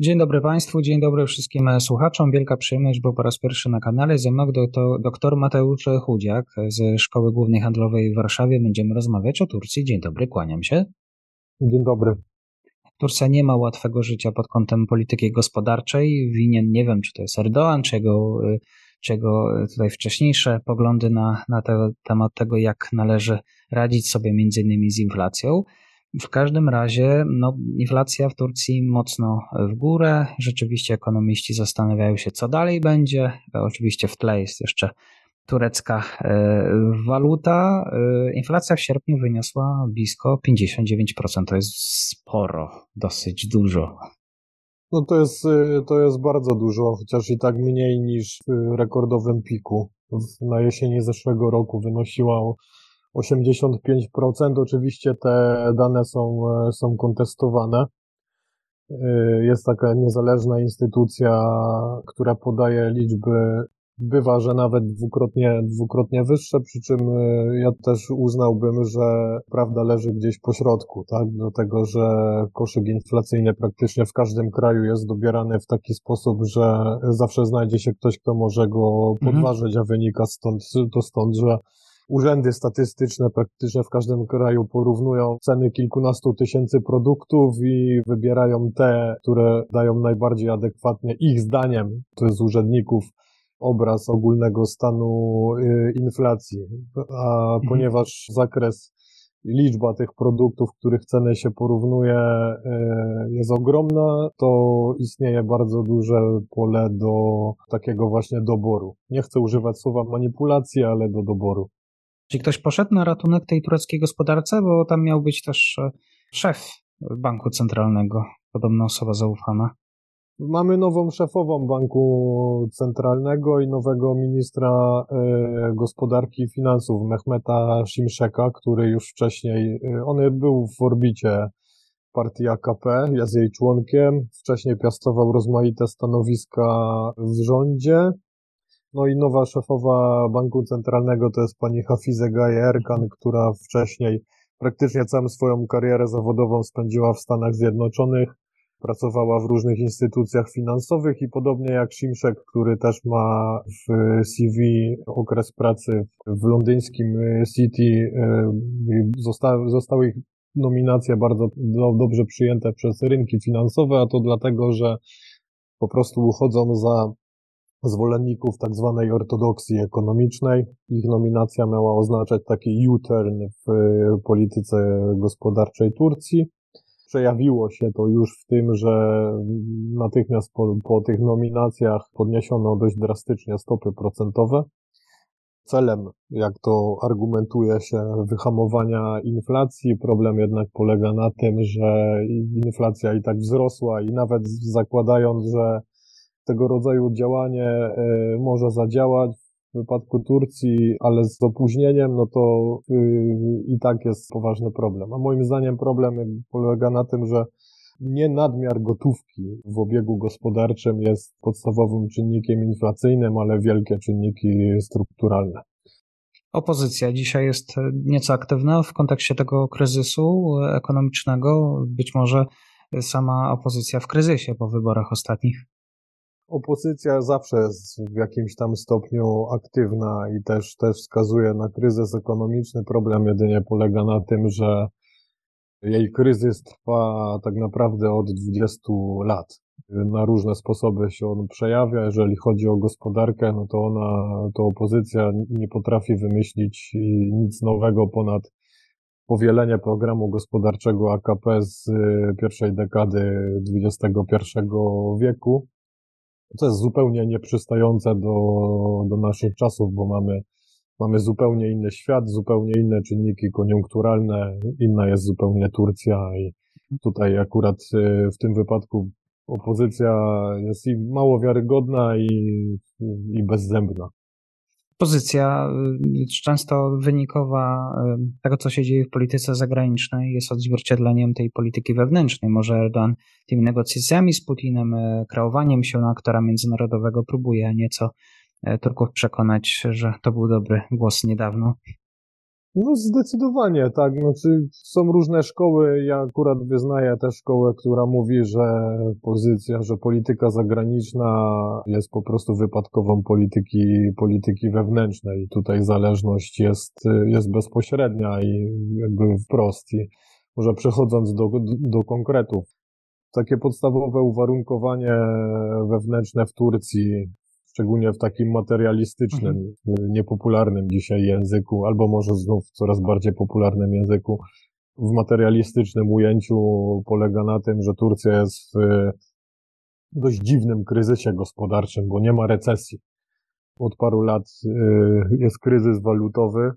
Dzień dobry Państwu, dzień dobry wszystkim słuchaczom. Wielka przyjemność, bo po raz pierwszy na kanale ze mną doktor Mateusz Chudziak ze Szkoły Głównej Handlowej w Warszawie. Będziemy rozmawiać o Turcji. Dzień dobry, kłaniam się. Dzień dobry. Turcja nie ma łatwego życia pod kątem polityki gospodarczej. Winien, nie wiem, czy to jest Erdoğan, czy jego, czy jego tutaj wcześniejsze poglądy na, na te, temat tego, jak należy radzić sobie między innymi z inflacją. W każdym razie no, inflacja w Turcji mocno w górę. Rzeczywiście ekonomiści zastanawiają się, co dalej będzie. Oczywiście w tle jest jeszcze turecka e, waluta. E, inflacja w sierpniu wyniosła blisko 59%. To jest sporo, dosyć dużo. No to jest, e, to jest bardzo dużo, chociaż i tak mniej niż w rekordowym piku. Na jesieni zeszłego roku wynosiła 85%. Oczywiście te dane są, e, są kontestowane. E, jest taka niezależna instytucja, która podaje liczby, bywa, że nawet dwukrotnie, dwukrotnie wyższe, przy czym e, ja też uznałbym, że prawda leży gdzieś po środku, tak? Dlatego, że koszyk inflacyjny praktycznie w każdym kraju jest dobierany w taki sposób, że zawsze znajdzie się ktoś, kto może go mhm. podważyć, a wynika stąd, to stąd, że Urzędy statystyczne praktycznie w każdym kraju porównują ceny kilkunastu tysięcy produktów i wybierają te, które dają najbardziej adekwatny ich zdaniem, to jest urzędników, obraz ogólnego stanu y, inflacji. A mhm. ponieważ zakres liczba tych produktów, których ceny się porównuje, y, jest ogromna, to istnieje bardzo duże pole do takiego właśnie doboru. Nie chcę używać słowa manipulacji, ale do doboru. Czy ktoś poszedł na ratunek tej tureckiej gospodarce, bo tam miał być też e, szef banku centralnego, podobna osoba zaufana. Mamy nową szefową banku centralnego i nowego ministra e, gospodarki i finansów, Mehmeta Shimszeka, który już wcześniej, e, on był w orbicie partii AKP, jest jej członkiem, wcześniej piastował rozmaite stanowiska w rządzie, no i nowa szefowa Banku Centralnego to jest pani Hafize Gaye Erkan, która wcześniej praktycznie całą swoją karierę zawodową spędziła w Stanach Zjednoczonych. Pracowała w różnych instytucjach finansowych i podobnie jak Szymszek, który też ma w CV okres pracy w londyńskim City, e, zostały ich nominacje bardzo dobrze przyjęte przez rynki finansowe, a to dlatego, że po prostu uchodzą za zwolenników tak zwanej ortodoksji ekonomicznej. Ich nominacja miała oznaczać taki U-turn w e, polityce gospodarczej Turcji. Przejawiło się to już w tym, że natychmiast po, po tych nominacjach podniesiono dość drastycznie stopy procentowe. Celem, jak to argumentuje się, wyhamowania inflacji. Problem jednak polega na tym, że inflacja i tak wzrosła i nawet zakładając, że tego rodzaju działanie e, może zadziałać w wypadku Turcji, ale z opóźnieniem, no to y, i tak jest poważny problem. A moim zdaniem problem polega na tym, że nie nadmiar gotówki w obiegu gospodarczym jest podstawowym czynnikiem inflacyjnym, ale wielkie czynniki strukturalne. Opozycja dzisiaj jest nieco aktywna w kontekście tego kryzysu ekonomicznego. Być może sama opozycja w kryzysie po wyborach ostatnich opozycja zawsze jest w jakimś tam stopniu aktywna i też, też wskazuje na kryzys ekonomiczny. Problem jedynie polega na tym, że jej kryzys trwa tak naprawdę od 20 lat. Na różne sposoby się on przejawia. Jeżeli chodzi o gospodarkę, no to ona, to opozycja nie potrafi wymyślić nic nowego ponad powielenie programu gospodarczego AKP z pierwszej dekady XXI wieku co jest zupełnie nieprzystające do, do naszych czasów, bo mamy mamy zupełnie inny świat, zupełnie inne czynniki koniunkturalne, inna jest zupełnie Turcja i tutaj akurat y, w tym wypadku opozycja jest i mało wiarygodna i, i bezzębna. Pozycja y, często wynikowa y, tego, co się dzieje w polityce zagranicznej, jest odzwierciedleniem tej polityki wewnętrznej. Może Erdogan tymi negocjacjami z Putinem, kreowaniem się na aktora międzynarodowego próbuje nieco Turków przekonać, że to był dobry głos niedawno. No zdecydowanie, tak. Znaczy, są różne szkoły. Ja akurat wyznaję tę szkołę, która mówi, że pozycja, że polityka zagraniczna jest po prostu wypadkową polityki, polityki wewnętrznej. Tutaj zależność jest, jest bezpośrednia i jakby wprost. I może przechodząc do, do konkretów. Takie podstawowe uwarunkowanie wewnętrzne w Turcji szczególnie w takim materialistycznym, mhm. niepopularnym dzisiaj języku, albo może znów coraz bardziej popularnym języku. W materialistycznym ujęciu polega na tym, że Turcja jest w dość dziwnym kryzysie gospodarczym, bo nie ma recesji. Od paru lat y, jest kryzys walutowy,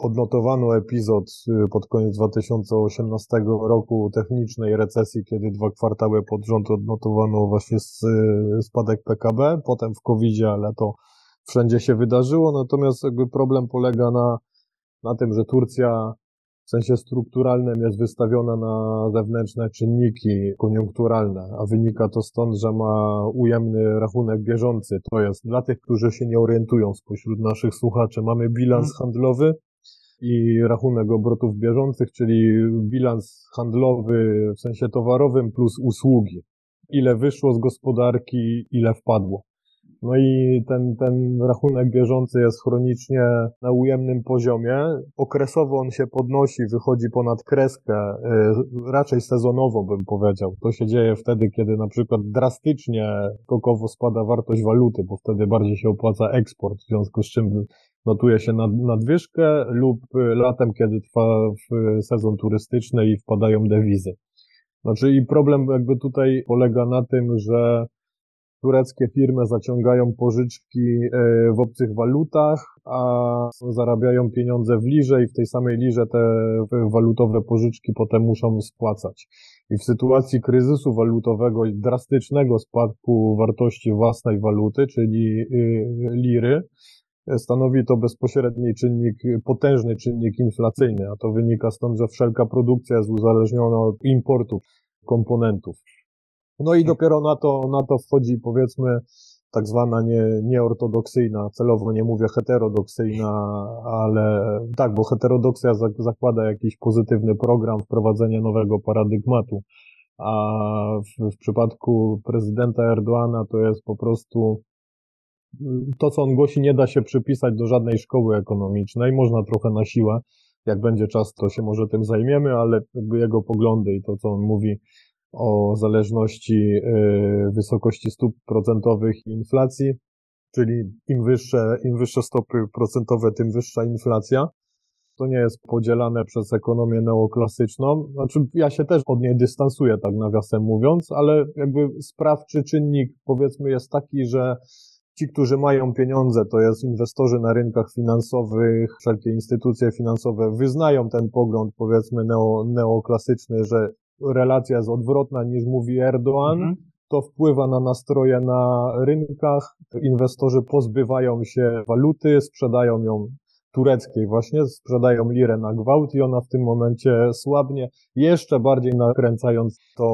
odnotowano epizod y, pod koniec 2018 roku technicznej recesji, kiedy dwa kwartały pod rząd odnotowano właśnie y, spadek PKB, potem w covid ale to wszędzie się wydarzyło, natomiast jakby problem polega na, na tym, że Turcja w sensie strukturalnym jest wystawiona na zewnętrzne czynniki koniunkturalne, a wynika to stąd, że ma ujemny rachunek bieżący. To jest dla tych, którzy się nie orientują spośród naszych słuchaczy, mamy bilans mhm. handlowy, i rachunek obrotów bieżących, czyli bilans handlowy w sensie towarowym plus usługi. Ile wyszło z gospodarki, ile wpadło. No i ten, ten rachunek bieżący jest chronicznie na ujemnym poziomie. Okresowo on się podnosi, wychodzi ponad kreskę, y, raczej sezonowo bym powiedział. To się dzieje wtedy, kiedy na przykład drastycznie skokowo spada wartość waluty, bo wtedy bardziej się opłaca eksport, w związku z czym notuje się nad, nadwyżkę lub latem, kiedy trwa sezon turystyczny i wpadają dewizy. Znaczy i problem jakby tutaj polega na tym, że tureckie firmy zaciągają pożyczki e, w obcych walutach, a zarabiają pieniądze w lirze i w tej samej lirze te walutowe pożyczki potem muszą spłacać. I w sytuacji kryzysu walutowego i drastycznego spadku wartości własnej waluty, czyli y, liry, stanowi to bezpośredni czynnik, potężny czynnik inflacyjny, a to wynika stąd, że wszelka produkcja jest uzależniona od importu komponentów. No i dopiero na to, na to wchodzi powiedzmy tak zwana nie, nieortodoksyjna, celowo nie mówię heterodoksyjna, ale tak, bo heterodoksja zakłada jakiś pozytywny program, wprowadzenie nowego paradygmatu, a w, w przypadku prezydenta Erdoana to jest po prostu to, co on głosi, nie da się przypisać do żadnej szkoły ekonomicznej. Można trochę na siłę. Jak będzie czas, to się może tym zajmiemy, ale jakby jego poglądy i to, co on mówi o zależności y, wysokości stóp procentowych i inflacji, czyli im wyższe, im wyższe stopy procentowe, tym wyższa inflacja. To nie jest podzielane przez ekonomię neoklasyczną. Znaczy, ja się też od niej dystansuję, tak nawiasem mówiąc, ale jakby sprawczy czynnik, powiedzmy, jest taki, że Ci, którzy mają pieniądze, to jest inwestorzy na rynkach finansowych, wszelkie instytucje finansowe wyznają ten pogląd, powiedzmy, neo, neoklasyczny, że relacja jest odwrotna niż mówi Erdoğan. Mhm. To wpływa na nastroje na rynkach. Inwestorzy pozbywają się waluty, sprzedają ją tureckiej właśnie, sprzedają lirę na gwałt i ona w tym momencie słabnie, jeszcze bardziej nakręcając to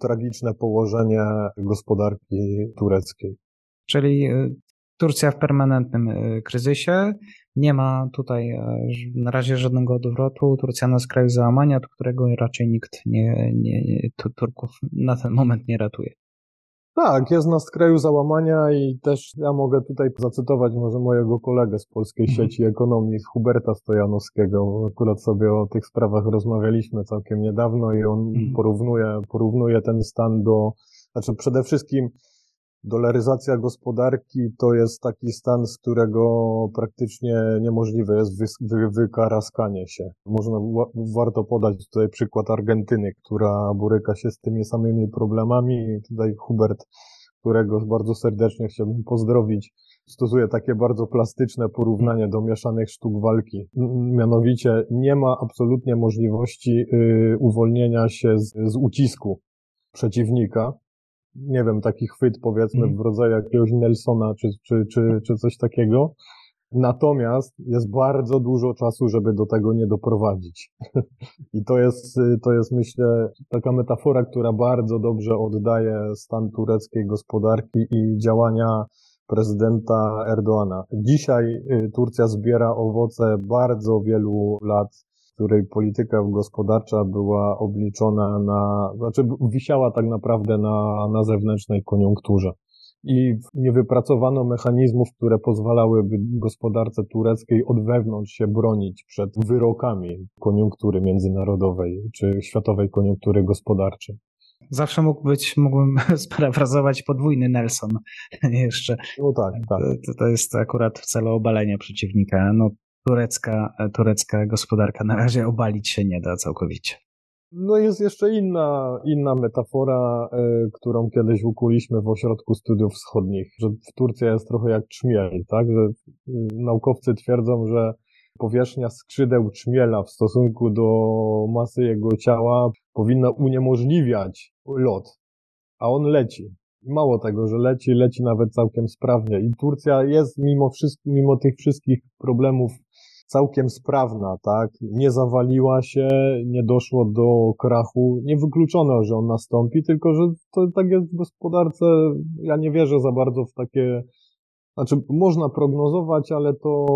tragiczne położenie gospodarki tureckiej. Czyli e, Turcja w permanentnym e, kryzysie. Nie ma tutaj e, na razie żadnego odwrotu. Turcja na skraju załamania, od którego raczej nikt nie, nie, Turków na ten moment nie ratuje. Tak, jest na skraju załamania i też ja mogę tutaj zacytować może mojego kolegę z Polskiej mhm. Sieci Ekonomii, Huberta Stojanowskiego. Akurat sobie o tych sprawach rozmawialiśmy całkiem niedawno i on mhm. porównuje, porównuje ten stan do, znaczy przede wszystkim Dolaryzacja gospodarki to jest taki stan, z którego praktycznie niemożliwe jest wy, wy, wykaraskanie się. Można, warto podać tutaj przykład Argentyny, która boryka się z tymi samymi problemami. Tutaj Hubert, którego bardzo serdecznie chciałbym pozdrowić, stosuję takie bardzo plastyczne porównanie do mieszanych sztuk walki. Mianowicie nie ma absolutnie możliwości y, uwolnienia się z, z ucisku przeciwnika. Nie wiem, taki chwyt powiedzmy mhm. w rodzaju jakiegoś Nelsona czy, czy, czy, czy coś takiego. Natomiast jest bardzo dużo czasu, żeby do tego nie doprowadzić. I to jest, to jest, myślę, taka metafora, która bardzo dobrze oddaje stan tureckiej gospodarki i działania prezydenta Erdoana. Dzisiaj y, Turcja zbiera owoce bardzo wielu lat, której polityka gospodarcza była obliczona na, znaczy wisiała tak naprawdę na, na zewnętrznej koniunkturze i nie wypracowano mechanizmów, które pozwalałyby gospodarce tureckiej od wewnątrz się bronić przed wyrokami koniunktury międzynarodowej czy światowej koniunktury gospodarczej. Zawsze mógł być, mógłbym sparafrazować podwójny Nelson jeszcze. No tak, tak. To, to jest akurat w celu obalenia przeciwnika. No, turecka, turecka gospodarka na razie obalić się nie da całkowicie. No jest jeszcze inna, inna metafora, y, którą kiedyś ukuliśmy w Ośrodku Studiów Wschodnich, że w Turcji jest trochę jak czmiel, tak? Że y, naukowcy twierdzą, że powierzchnia skrzydeł czmiela w stosunku do masy jego ciała powinna uniemożliwiać lot, a on leci. Mało tego, że leci, leci nawet całkiem sprawnie. I Turcja jest mimo, wszystkich, mimo tych wszystkich problemów całkiem sprawna, tak? Nie zawaliła się, nie doszło do krachu. Nie wykluczono, że on nastąpi, tylko że to tak jest w gospodarce. Ja nie wierzę za bardzo w takie znaczy, można prognozować, ale to,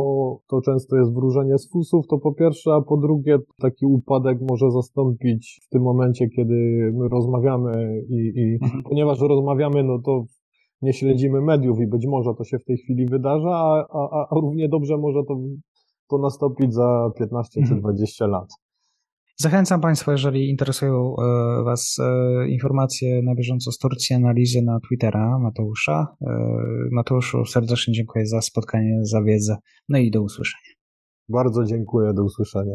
to często jest wróżenie z fusów, to po pierwsze, a po drugie, taki upadek może zastąpić w tym momencie, kiedy my rozmawiamy i, i mhm. ponieważ rozmawiamy, no to nie śledzimy mediów i być może to się w tej chwili wydarza, a, a, a równie dobrze może to to nastąpić za 15 czy 20 mhm. lat. Zachęcam Państwa, jeżeli interesują e, Was e, informacje na bieżąco z Turcji, analizy na Twittera Mateusza. E, Mateuszu, serdecznie dziękuję za spotkanie, za wiedzę. No i do usłyszenia. Bardzo dziękuję, do usłyszenia.